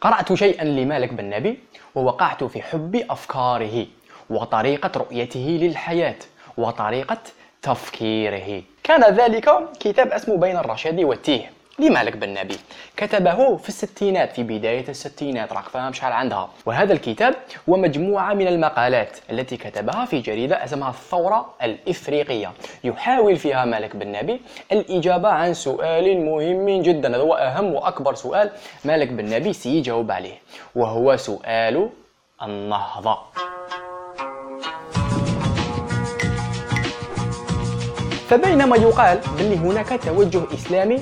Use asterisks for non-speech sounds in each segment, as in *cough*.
قرأت شيئا لمالك بن نبي ووقعت في حب أفكاره وطريقة رؤيته للحياة وطريقة تفكيره. كان ذلك كتاب اسمه بين الرشاد والتيه. لمالك بن نبي كتبه في الستينات في بداية الستينات راك فاهم شحال عندها. وهذا الكتاب هو مجموعة من المقالات التي كتبها في جريدة اسمها الثورة الإفريقية. يحاول فيها مالك بن نبي الإجابة عن سؤال مهم جدا. هذا هو أهم وأكبر سؤال مالك بن نبي سيجاوب عليه. وهو سؤال النهضة. فبينما يقال بأن هناك توجه إسلامي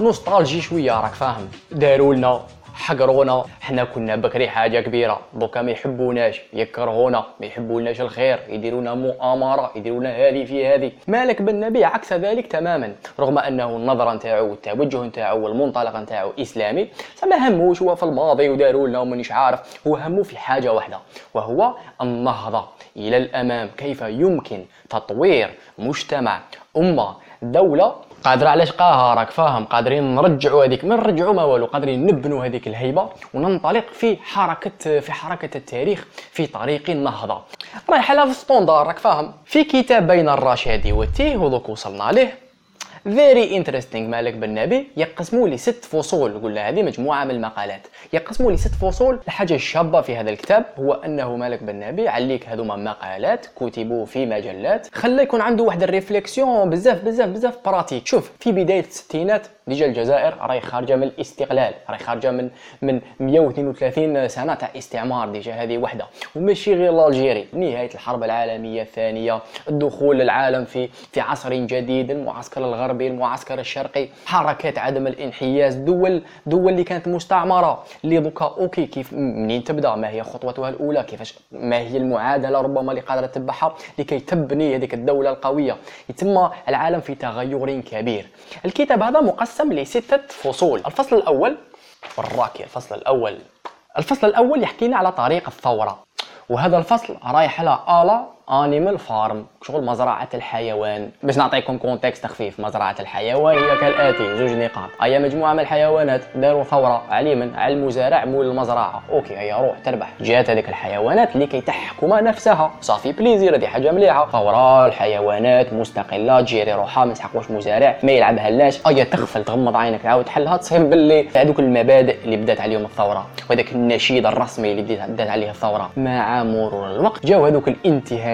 nostalgique شوية راك فاهم. داروا لنا حقرونا. حنا كنا بكري حاجة كبيرة. دوكا ما يحبوناش يكرهونا. ما يحبوناش الخير. يديرونا مؤامرة يديرونا هذه في هذه. مالك بن نبي عكس ذلك تماما. رغم أنه النظره نتاعو والتوجه نتاعو والمنطلق نتاعو إسلامي ما هموش هو في الماضي وداروا لنا ومانيش عارف. هو همو في حاجة واحدة وهو النهضة إلى الأمام. كيف يمكن تطوير مجتمع أمة دولة قادر على شقاها راك فاهم؟ قادرين نرجعوا هذيك ما نرجعوا ما والو قادرين نبنوا هذيك الهيبة وننطلق في حركه في حركة التاريخ في طريق النهضة. رايحة لها في ستوندار راك فاهم؟ في كتاب بين الرشاد والتيه ودوك وصلنا ليه very interesting مالك بن نبي. يقسموا لي ست فصول. قلنا هذه مجموعة من المقالات. يقسموا لي ست فصول. الحاجة الشابة في هذا الكتاب هو أنه مالك بن نبي عليك هذوما مقالات. كتبوا في مجلات. خلى يكون عنده واحد ال réflexion. بزاف بزاف بزاف pratique شوف في بداية الستينات déjà الجزائر راهي خارجة من الاستقلال. راهي خارجة من من 132 سنة تاع استعمار déjà. هذه وحدة. وماشي غير الجيري نهاية الحرب العالمية الثانية. الدخول للعالم في في عصر جديد. المعسكر الغربي. المعسكر الشرقي حركات عدم الانحياز دول دول اللي كانت مستعمرة. اللي دوكا أوكي كيف منين تبدأ؟ ما هي خطوتها الأولى؟ كيفاش؟ ما هي المعادلة؟ ربما اللي قادره تتبعها لكي تبني هذيك الدولة القوية. يتم العالم في تغير كبير. الكتاب هذا مقسم لستة فصول. الفصل الأول والراكي الفصل الأول. الفصل الأول يحكي لنا على طريق الثورة. وهذا الفصل رايح على Animal Farm شغل مزرعة الحيوان. باش نعطيكم contexte خفيف مزرعة الحيوان هي كالآتي زوج نقاط. اي مجموعة من الحيوانات داروا ثورة على من على المزارع مول المزرعة. okay هيا روح تربح جات هذيك الحيوانات لكي تحكم نفسها. ça fait plaisir هذه حاجة مليحة. ثورة الحيوانات مستقلة تجيري روحها ما نسحقوش مزارع ما يلعبها لاش ايا تغفل تغمض عينك تعاود تحلها تصيب باللي هذوك المبادئ اللي بدات عليهم الثورة. وهذاك النشيد الرسمي اللي بدات عليه الثورة. مع مرور الوقت جاو هذوك الانتهاز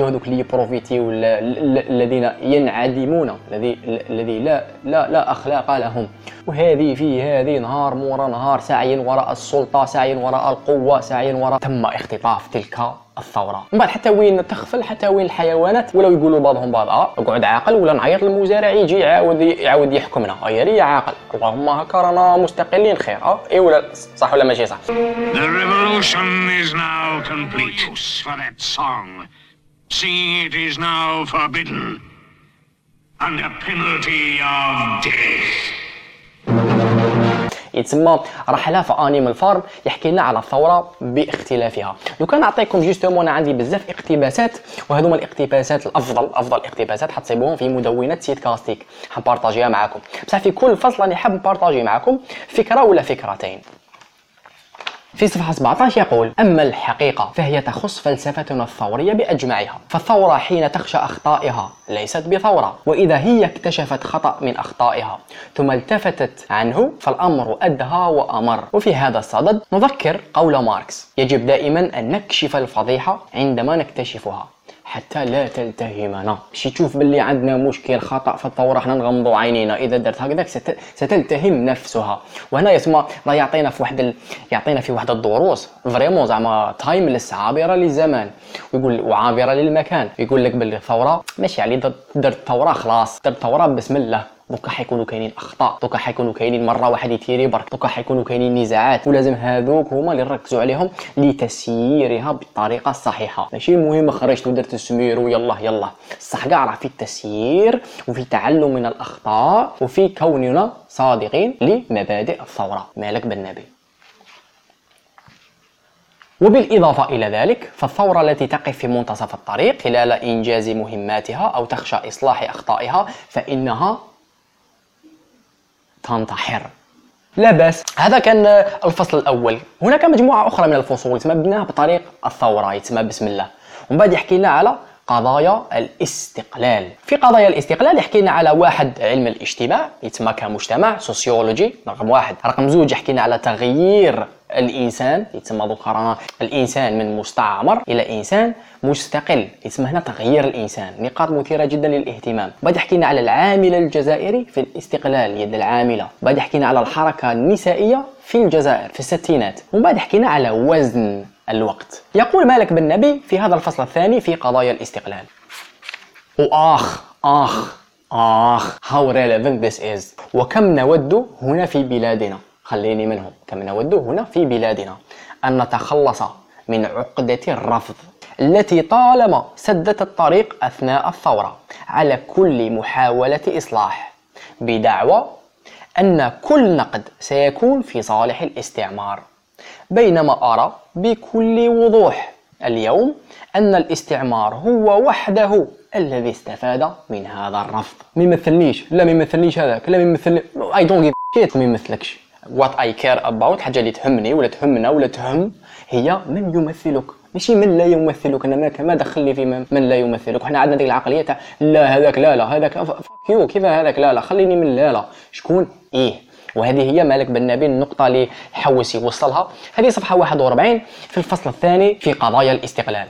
هذوك اللي يبروفيتيو الذين ينعدمون الذي الذي لا لا لا أخلاق لهم. وهذه في هذه نهار مورا نهار سعي وراء السلطة سعي وراء القوة سعي وراء تم اختطاف تلك الثورة. من بعد حتى وين تغفل حتى وين الحيوانات؟ ولاو يقولوا لبعضهم بعض آه اقعد عاقل ولا نعيط للمزارع يجي يعاود يعاود يحكمنا. اي يا عاقل. اللهم هكا رانا مستقلين. خير. آه اي ولا صح ولا ماشي صح؟ The revolution is now complete. For that song. Seeing it is now forbidden. Under penalty of death. يتسمى رحلة في Animal Farm يحكي لنا على الثورة باختلافها. لو كان نعطيكم justement أنا عندي بزاف اقتباسات وهذوما الاقتباسات الأفضل أفضل اقتباسات حتصيبوهم في مدونة site Castik حنبارطاجيها معكم بصح في كل فصل راني حاب نبارطاجي معكم فكرة ولا فكرتين. في صفحة 17 يقول أما الحقيقة فهي تخص فلسفتنا الثورية بأجمعها فالثورة حين تخشى أخطائها ليست بثورة وإذا هي اكتشفت خطأ من أخطائها ثم التفتت عنه فالأمر أدهى وأمر. وفي هذا الصدد نذكر قول ماركس يجب دائما أن نكشف الفضيحة عندما نكتشفها. حتى لا تلتهمنا باش تشوف باللي عندنا مشكل خطأ في الثوره حنا نغمضوا عينينا. إذا درت هكذاك ستلتهم نفسها. وهنا يسمى لا يعطينا في واحد ال... يعطينا في واحد الدروس. vraiment زعما timeless عابرة للزمان. ويقول وعابرة للمكان. يقول لك باللي الثوره ماشي يعني درت ثوره خلاص. درت ثوره بسم الله. دوكا حيكونوا كاينين أخطاء دوكا حيكونوا كاينين مرة واحد يتيري برك دوكا حيكونوا كاينين نزاعات ولازم هذوك هما اللي نركزوا عليهم لتسييرها بالطريقة الصحيحه ماشي؟ المهم خرجت ودرت السمير ويلا يلا. الصح كاع راه في التسيير وفي تعلم من الأخطاء وفي كوننا صادقين لمبادئ الثورة. مالك بالنبي؟ وبالإضافة إلى ذلك فالثورة التي تقف في منتصف الطريق خلال إنجاز مهماتها أو تخشى إصلاح أخطائها فإنها تنتحر. لا بأس. هذا كان الفصل الأول. هناك مجموعة أخرى من الفصول تسمى بناها بطريق الثورة. يتسمى بسم الله. ومن بعد يحكي لنا على قضايا الاستقلال. في قضايا الاستقلال يحكي لنا على واحد علم الاجتماع يتسمى كمجتمع سوسيولوجي رقم واحد. رقم زوج يحكي لنا على تغيير الإنسان يتسمى ذكرنا الإنسان من مستعمر إلى إنسان مستقل يتسمى هنا تغيير الإنسان نقاط مثيرة جدا للاهتمام. بعد حكينا على العامل الجزائري في الاستقلال يد العاملة. بعد حكينا على الحركة النسائية في الجزائر في الستينات. ومن بعد حكينا على وزن الوقت. يقول مالك بن نبي في هذا الفصل الثاني في قضايا الاستقلال. وآخ آخ آخ how relevant this is. وكم نود هنا في بلادنا. خليني منهم. كم نود هنا في بلادنا أن نتخلص من عقدة الرفض التي طالما سدت الطريق أثناء الثورة على كل محاولة إصلاح بدعوى أن كل نقد سيكون في صالح الاستعمار. بينما أرى بكل وضوح اليوم أن الاستعمار هو وحده الذي استفاد من هذا الرفض. ما يمثلنيش لا ما يمثلنيش هذاك؟ لا ما يمثلني I don't ما يمثلكش what I care about حاجة اللي تهمني ولا تهمنا ولا تهم هي من يمثلك. ماشي من لا يمثلك؟ أنا ما دخلني في من لا يمثلك. وحنا عندنا ديك العقلية تاع لا هذاك لا لا هذاك يو كيف هذاك لا لا خليني من لا لا. شكون؟ إيه. وهذه هي مالك بن نبي النقطة اللي حوس يوصلها هذه صفحة 41 في الفصل الثاني في قضايا الاستقلال.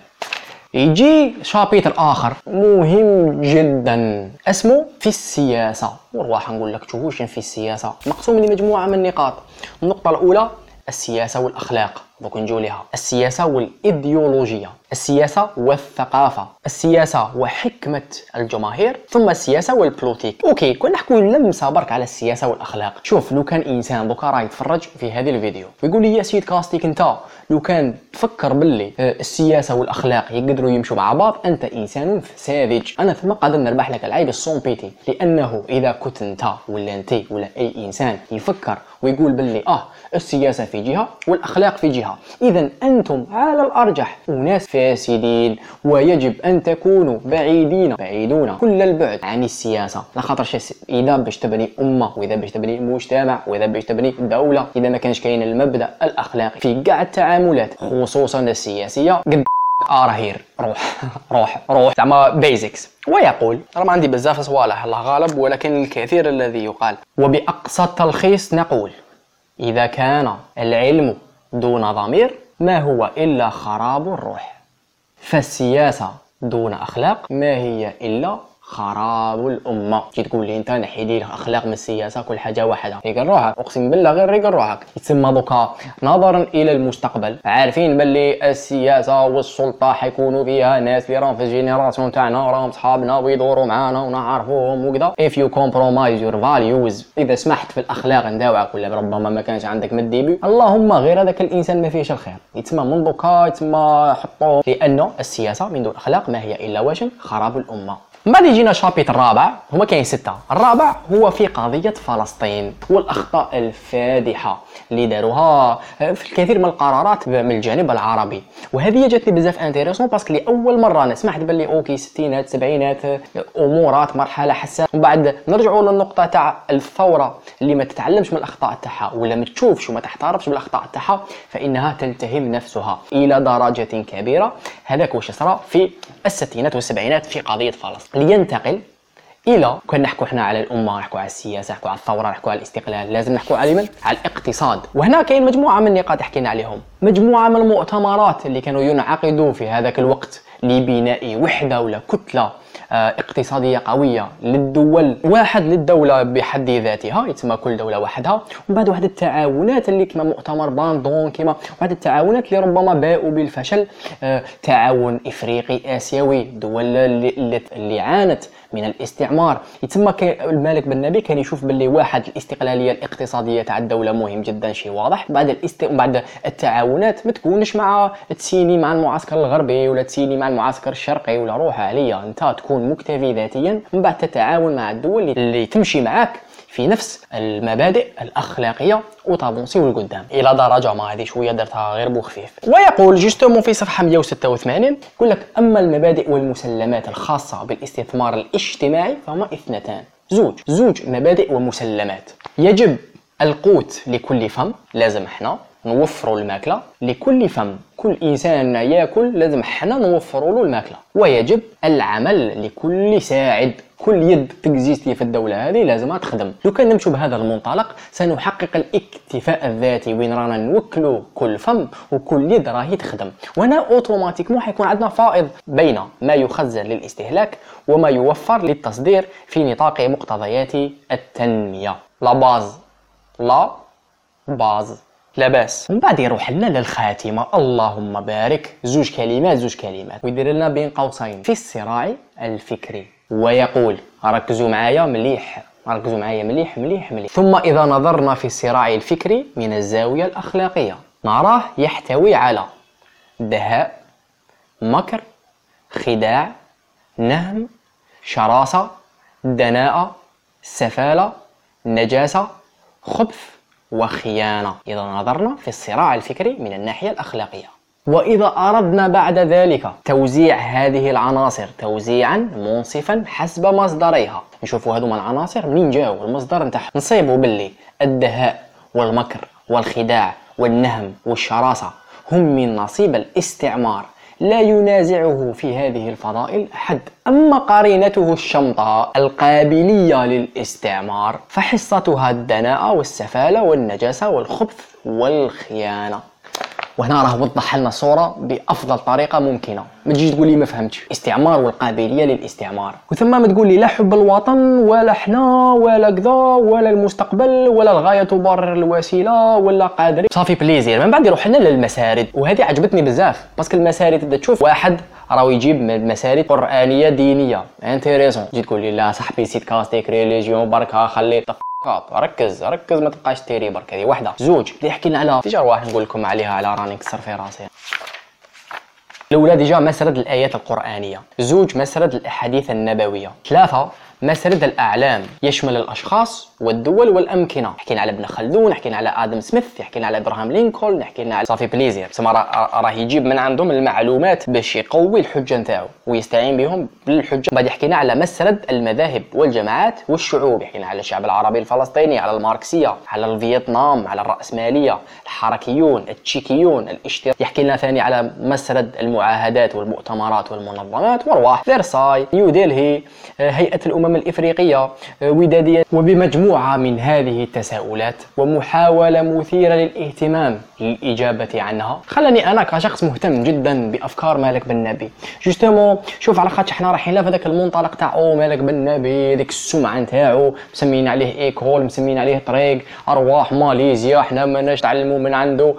يجي chapitre اخر مهم جدا. اسمه في السياسة. والله نقول لك تشوفوش في السياسة؟ مقسوم لمجموعة من النقاط النقطة الأولى السياسة والأخلاق. دوك نجو لها السياسة والإيديولوجية. السياسة والثقافة. السياسة وحكمة الجماهير. ثم السياسة وال politique OK كنا نحكوا لمسه برك على السياسة والأخلاق. شوف لو كان إنسان دوكا راه يتفرج في هذه الفيديو. ويقول لي يا سيد كاستيك انت لو كان تفكر باللي آه، السياسة والأخلاق يقدروا يمشوا مع بعض أنت إنسان ساذج أنا ثم قادر نربح لك العيب sans pitié لأنه إذا كنت أنت ولا أنت ولا أي إنسان يفكر ويقول باللي آه السياسة في جهة والأخلاق في جهة. اذا أنتم على الأرجح أناس فاسدين ويجب أن تكونوا بعيدين بعيدون كل البعد عن السياسة. لا خاطر إذا باش تبني أمة وإذا باش تبني مجتمع وإذا باش تبني دولة إذا ما كانش كاين المبدأ الأخلاقي في كاع التعاملات خصوصا السياسية قد *laughs* آه هير روح *laughs* روح روح. زعما بيزكس ويقول راه ما عندي بزاف صوالح الله غالب ولكن الكثير الذي يقال. وبأقصى التلخيص نقول إذا كان العلم دون ضمير ما هو إلا خراب الروح. فالسياسة دون أخلاق ما هي إلا خراب الأمة. كي تقول لي أنت نحي لي الأخلاق من السياسة كل حاجة واحدة. ريقل روحك أقسم بالله غير ريقل روحك يتسمى دوكا نظرا إلى المستقبل. عارفين باللي السياسة والسلطة حيكونوا فيها ناس اللي راهم في ال génération تاعنا. راهم صحابنا ويدوروا معانا ونعرفوهم وكذا. If you compromise your values إذا سمحت في الأخلاق نداوعك ولا ربما ما كانش عندك من ال début. اللهم غير هذاك الإنسان ما فيهش الخير. يتسمى من دوكا يتسمى حطوه. لأن السياسة من دون أخلاق ما هي إلا وجه خراب الأمة. من بعد يجينا ال chapitre الرابع؟ هما كاين ستة. الرابع هو في قضية فلسطين والأخطاء الفادحة اللي داروها في الكثير من القرارات من الجانب العربي. وهذه جاتني بزاف intéressante parce que لاول مرة أنا سمعت باللي OK ستينات سبعينات أمورات مرحلة حساسة ومن بعد نرجعوا للنقطة تاع الثورة اللي ما تتعلمش من الأخطاء تاعها ولا ما تشوفش وما تعترفش بالاخطاء تاعها فإنها تلتهم نفسها إلى درجة كبيرة. هذاك واش صرا في الستينات والسبعينات في قضية فلسطين. لينتقل إلى كنا نحكوا إحنا على الأمة نحكوا على السياسة نحكوا على الثورة نحكوا على الاستقلال لازم نحكوا على من على الاقتصاد. وهنا كاين مجموعة من النقاط حكينا عليهم. مجموعة من المؤتمرات اللي كانوا ينعقدوا في هذاك الوقت لبناء وحدة ولا كتلة اقتصادية قوية للدول واحد للدولة بحد ذاتها يتسمى كل دولة وحدها. ومن بعد واحد التعاونات اللي كما مؤتمر باندون كما واحد التعاونات اللي ربما باءوا بالفشل آه، تعاون إفريقي آسيوي اللي, اللي عانت من الاستعمار. يتسمى مالك بن نبي كان يشوف باللي واحد الاستقلالية الاقتصادية تاع الدولة مهم جدا شيء واضح. بعد الاست... بعد التعاونات ما تكونش مع تسيني مع المعسكر الغربي ولا تسيني مع المعسكر الشرقي ولا روح عليا انت تكون مكتفي ذاتيا. من بعد تتعاون مع الدول اللي تمشي معاك. في نفس المبادئ الأخلاقية وتافونسيو لقدام إلى درجة ما هذه شوية درتها غير بخفيف ويقول justement في صفحة 186 يقول لك أما المبادئ والمسلمات الخاصة بالاستثمار الاجتماعي فهما اثنتان. زوج. زوج مبادئ ومسلمات. يجب القوت لكل فم لازم حنا نوفروا الماكلة لكل فم. كل إنسان يأكل لازم حنا نوفروا له الماكلة. ويجب العمل لكل ساعد. كل يد تكزيستي في الدولة هذه لازم تخدم. لو كان نمشوا بهذا المنطلق سنحقق الاكتفاء الذاتي وين رانا نوكلوا كل فم وكل يد راهي تخدم. وهنا أوتوماتيكمون حيكون عندنا فائض بين ما يخزن للاستهلاك وما يوفر للتصدير في نطاق مقتضيات التنمية. لا باز لا باز لاباس من بعد يروح لنا للخاتمة. اللهم بارك. زوج كلمات زوج كلمات. ويدير لنا بين قوسين. في الصراع الفكري. ويقول ركزوا معايا مليح. ركزوا معايا مليح مليح مليح. ثم إذا نظرنا في الصراع الفكري من الزاوية الأخلاقية نراه يحتوي على دهاء مكر خداع نهم شراسة دناءة سفالة نجاسة خبث وخيانة. إذا نظرنا في الصراع الفكري من الناحية الأخلاقية. وإذا أردنا بعد ذلك توزيع هذه العناصر توزيعا منصفا حسب مصدريها. نشوفوا هذوما العناصر منين جاو المصدر نتاعهم. نصيبوا باللي الدهاء والمكر والخداع والنهم والشراسة هم من نصيب الاستعمار. لا ينازعه في هذه الفضائل أحد. أما قرينته الشمطاء القابلية للاستعمار فحصتها الدناءة والسفالة والنجاسة والخبث والخيانة. وهنا راه وضح لنا الصورة بأفضل طريقة ممكنة. ما تجيش تقول لي ما فهمتش. استعمار والقابلية للاستعمار. وثم ما تقول لي لا حب الوطن ولا حنا ولا كذا ولا المستقبل ولا الغاية تبرر الوسيلة ولا قادر ça fait plaisir من بعد يروح لنا للمسارد. وهذه عجبتني بزاف. parce que المسارد تبدا تشوف واحد راهو يجيب مسارد قرآنية دينية. intéressant تجي تقول لي لا صاحبي سيت كاستيك religion بركة خلي ركز ركز ما تبقاش تيري برك هذه واحدة زوج اللي يحكي لنا على déjà واحد نقول لكم عليها على راني نكسر في راسي. الاولى déjà مسرد الآيات القرآنية. زوج مسرد الأحاديث النبوية. ثلاثة مسرد الأعلام يشمل الأشخاص والدول والأمكنة. حكينا على ابن خلدون حكينا على آدم سميث حكينا على إبراهام لينكولن حكينا على ça fait plaisir. تسمى راه يجيب من عندهم المعلومات باش يقوي الحجة نتاعو ويستعين بهم بالحجة. بعد حكينا على مسرد المذاهب والجماعات والشعوب. حكينا على الشعب العربي الفلسطيني على الماركسية على الفيتنام على الرأسمالية الحركيون التشيكيون الاشتراك. يحكي لنا ثاني على مسرد المعاهدات والمؤتمرات والمنظمات وارواح فيرساي نيو ديلهي هيئة الأمم الأمم الإفريقية آه، وبمجموعة من هذه التساؤلات ومحاولة مثيرة للاهتمام للإجابة عنها. خلاني أنا كشخص مهتم جدا بأفكار مالك بن نبي. justement شوف على خاطر حنا رايحين في ذاك المنطلق تاع أو مالك بن نبي ديك السمعة نتاعو مسمين عليه école مسمين عليه طريق أرواح ماليزيا حنا ما نتعلموا من عنده.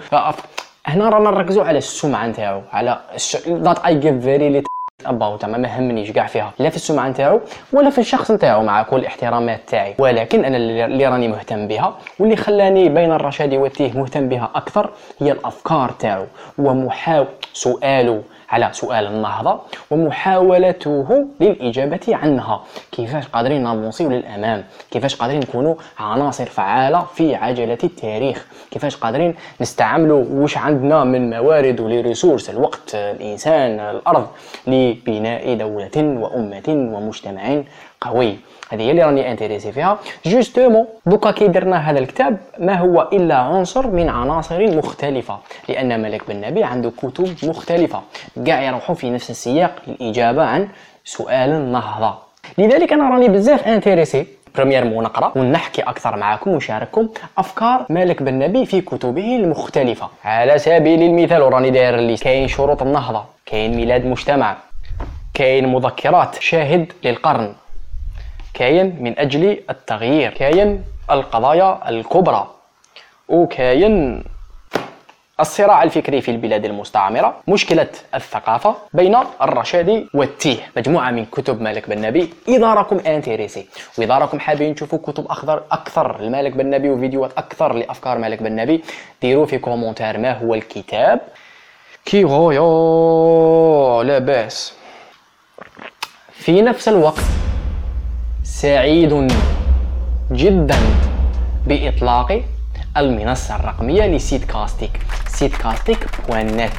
هنا رانا نركزوا على السمعة نتاعو على that I چيف very about زعما ما همنيش كاع فيها لا في السمعة نتاعو ولا في الشخص نتاعو مع كل الاحترامات تاعي. ولكن أنا اللي راني مهتم بها واللي خلاني بين الرشاد والتيه مهتم بها أكثر هي الأفكار تاعو ومحاول سؤاله على سؤال النهضة ومحاولته للإجابة عنها. كيفاش قادرين ن avancer يو للأمام؟ كيفاش قادرين نكونوا عناصر فعالة في عجلة التاريخ؟ كيفاش قادرين نستعملوا واش عندنا من موارد و les ressources الوقت الإنسان الأرض لبناء دولة وأمة ومجتمع قوي؟ هذه هي اللي راني intéressé فيها. justement donc كي درنا هذا الكتاب ما هو إلا عنصر من عناصر مختلفة لأن ملك بن نبي عنده كتب مختلفة. كاع يروحوا في نفس السياق للإجابة عن سؤال النهضه لذلك أنا راني بزاف intéressé. premièrement نقرا ونحكي أكثر معكم ونشارككم افكار مالك بن نبي في كتبه المختلفه على سبيل المثال وراني داير لي كاين شروط النهضه كاين ميلاد مجتمع كاين مذكرات شاهد للقرن كاين من أجل التغيير كاين القضايا الكبرى وكاين الصراع الفكري في البلاد المستعمرة مشكلة الثقافة بين الرشاد والتيه. مجموعة من كتب مالك بن نبي إذا راكم intéressé. وإذا راكم حابين تشوفوا كتب أخضر أكثر لمالك بن نبي وفيديوهات أكثر لأفكار مالك بن نبي ديروا في commentaire ما هو الكتاب. كي غايا لا بأس في نفس الوقت سعيد جدا بإطلاق المنصة الرقمية لسيد كاستيك سيد كاستيك .net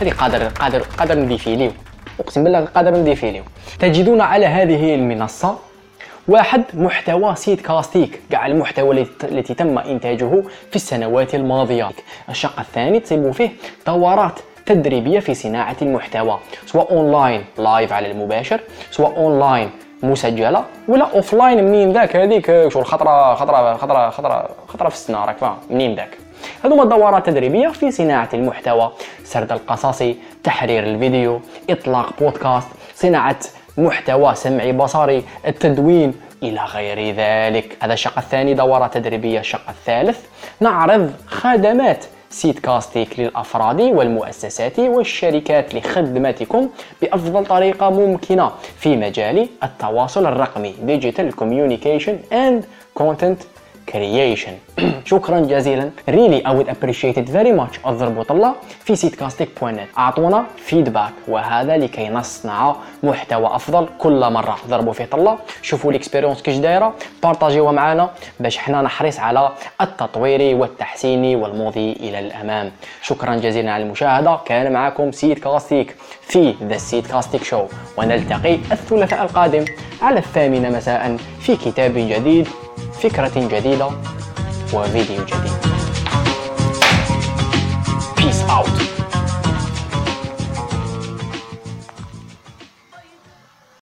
هذه قادر قادر قادر نديفيليو أقسم بالله قادر نديفيليو تجدون على هذه المنصة واحد محتوى سيد كاستيك كاع المحتوى التي تم إنتاجه في السنوات الماضية. الشق الثاني تصيبوا فيه دورات تدريبية في صناعة المحتوى سواء online live على المباشر سواء أونلاين مسجلة ولا offline منين ذاك؟ هذيك شو الخطرة خطرة خطرة خطرة خطرة في السنة راك فاهم؟ منين ذاك؟ هذوما دورات تدريبية في صناعة المحتوى سرد القصصي تحرير الفيديو إطلاق بودكاست صناعة محتوى سمعي بصري التدوين إلى غير ذلك. هذا الشق الثاني دوره تدريبية. الشق الثالث نعرض خدمات سيت كاستيك للأفراد والمؤسسات والشركات لخدمتكم بأفضل طريقة ممكنة في مجال التواصل الرقمي Digital Communication and Content creation. *clears throat* شكرا جزيلا. Really I would appreciate it very much. اضربوا طلة في سيدكاستيك .net أعطونا feedback وهذا لكي نصنع محتوى أفضل كل مرة. ضربوا فيه طلة شوفوا ال expérience كيش دايرة. partager يوها معنا باش حنا نحرص على التطوير والتحسين والمضي إلى الأمام. شكرا جزيلا على المشاهدة. كان معكم سيد كاستيك في the سيد كاستيك show ونلتقي الثلاثاء القادم على الثامنة مساء في كتاب جديد. فكرة جديدة وفيديو جديد.